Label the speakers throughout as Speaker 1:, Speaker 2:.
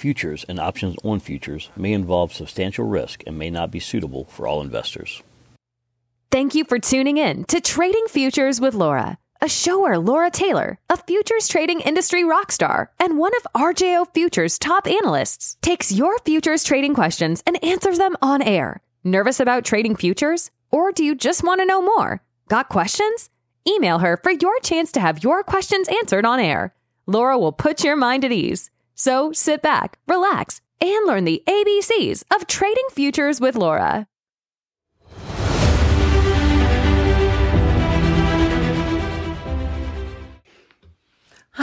Speaker 1: futures and options on futures may involve substantial risk and may not be suitable for all investors.
Speaker 2: Thank you for tuning in to Trading Futures with Laura, a show where Laura Taylor, a futures trading industry rock star and one of RJO Futures top analysts, takes your futures trading questions and answers them on air. Nervous about trading futures? Or do you just want to know more? Got questions? Email her for your chance to have your questions answered on air. Laura will put your mind at ease. So sit back, relax, and learn the ABCs of trading futures with Laura.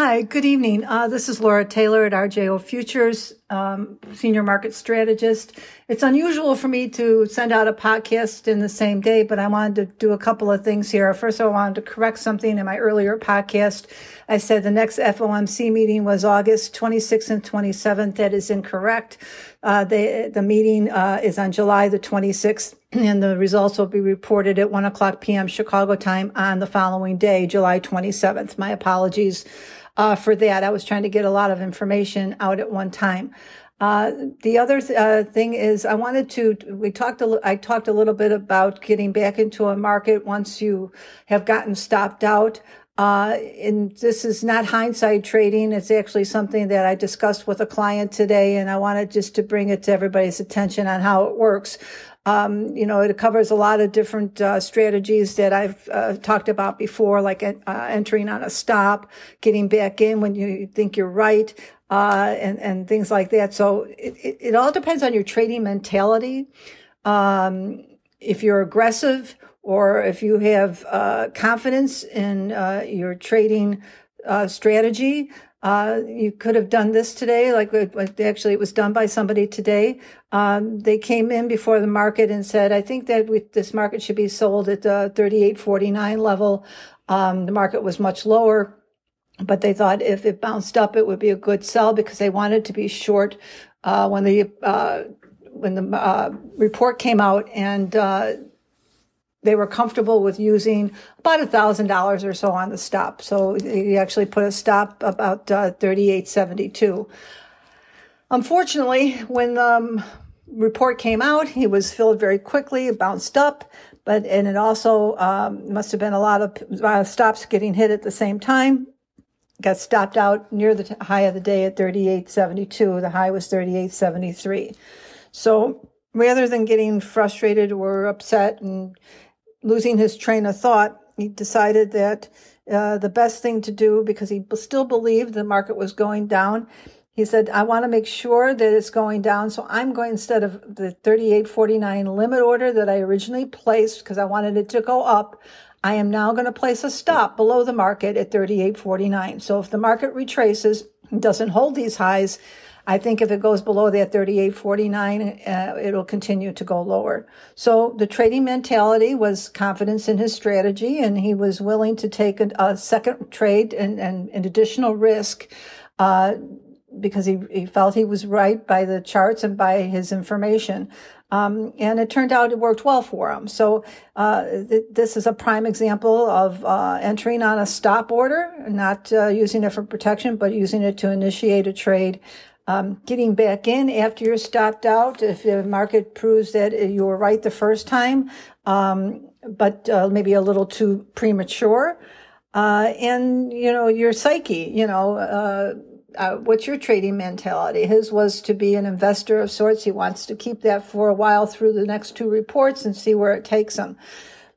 Speaker 3: Hi, good evening. Uh, this is Laura Taylor at RJO Futures, um, Senior Market Strategist. It's unusual for me to send out a podcast in the same day, but I wanted to do a couple of things here. First, I wanted to correct something in my earlier podcast. I said the next FOMC meeting was August 26th and 27th. That is incorrect. Uh, the, the meeting uh, is on July the 26th, and the results will be reported at 1 o'clock p.m. Chicago time on the following day, July 27th. My apologies uh, for that. I was trying to get a lot of information out at one time. Uh, the other th- uh, thing is, I wanted to. We talked. A, I talked a little bit about getting back into a market once you have gotten stopped out. Uh, and this is not hindsight trading. It's actually something that I discussed with a client today, and I wanted just to bring it to everybody's attention on how it works. Um, you know, it covers a lot of different uh, strategies that I've uh, talked about before, like uh, entering on a stop, getting back in when you think you're right, uh, and and things like that. So it, it, it, all depends on your trading mentality. Um, if you're aggressive or if you have uh, confidence in uh, your trading strategy, uh, you could have done this today, like actually it was done by somebody today. Um, they came in before the market and said, I think that we, this market should be sold at the 38.49 level. Um, the market was much lower, but they thought if it bounced up, it would be a good sell because they wanted to be short uh, when the uh, when the uh, report came out and uh, they were comfortable with using about a thousand dollars or so on the stop. So he actually put a stop about uh, 38.72. Unfortunately, when the um, report came out, he was filled very quickly, bounced up, but and it also um, must have been a lot of uh, stops getting hit at the same time. Got stopped out near the high of the day at 38.72. The high was 38.73. So rather than getting frustrated or upset and losing his train of thought, he decided that uh, the best thing to do, because he still believed the market was going down, he said, I want to make sure that it's going down. So I'm going instead of the 38.49 limit order that I originally placed because I wanted it to go up. I am now going to place a stop below the market at 38.49. So if the market retraces, and doesn't hold these highs, I think if it goes below that 38.49, uh, it'll continue to go lower. So the trading mentality was confidence in his strategy, and he was willing to take a, a second trade and, and, and additional risk. Uh, because he, he felt he was right by the charts and by his information. Um, and it turned out it worked well for him. So uh, th- this is a prime example of uh, entering on a stop order, not uh, using it for protection, but using it to initiate a trade um, getting back in after you're stopped out if the market proves that you were right the first time, um, but uh, maybe a little too premature. Uh, and you know your psyche. You know uh, uh, what's your trading mentality? His was to be an investor of sorts. He wants to keep that for a while through the next two reports and see where it takes him.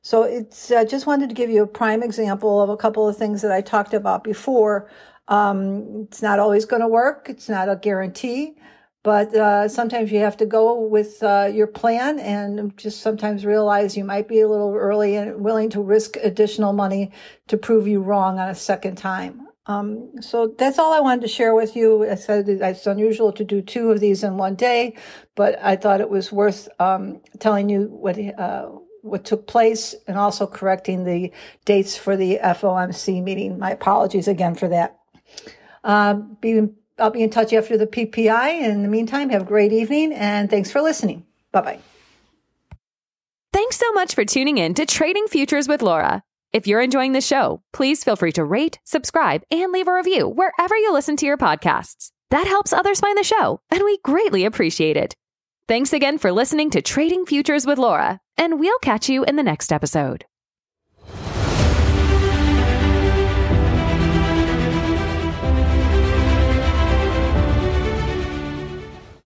Speaker 3: So it's uh, just wanted to give you a prime example of a couple of things that I talked about before um, it's not always going to work. It's not a guarantee, but uh, sometimes you have to go with uh, your plan and just sometimes realize you might be a little early and willing to risk additional money to prove you wrong on a second time. Um, so that's all I wanted to share with you. I said it's unusual to do two of these in one day, but I thought it was worth um, telling you what uh, what took place and also correcting the dates for the FOMC meeting. My apologies again for that. Uh, be, I'll be in touch after the PPI. In the meantime, have a great evening and thanks for listening. Bye bye.
Speaker 2: Thanks so much for tuning in to Trading Futures with Laura. If you're enjoying the show, please feel free to rate, subscribe, and leave a review wherever you listen to your podcasts. That helps others find the show, and we greatly appreciate it. Thanks again for listening to Trading Futures with Laura, and we'll catch you in the next episode.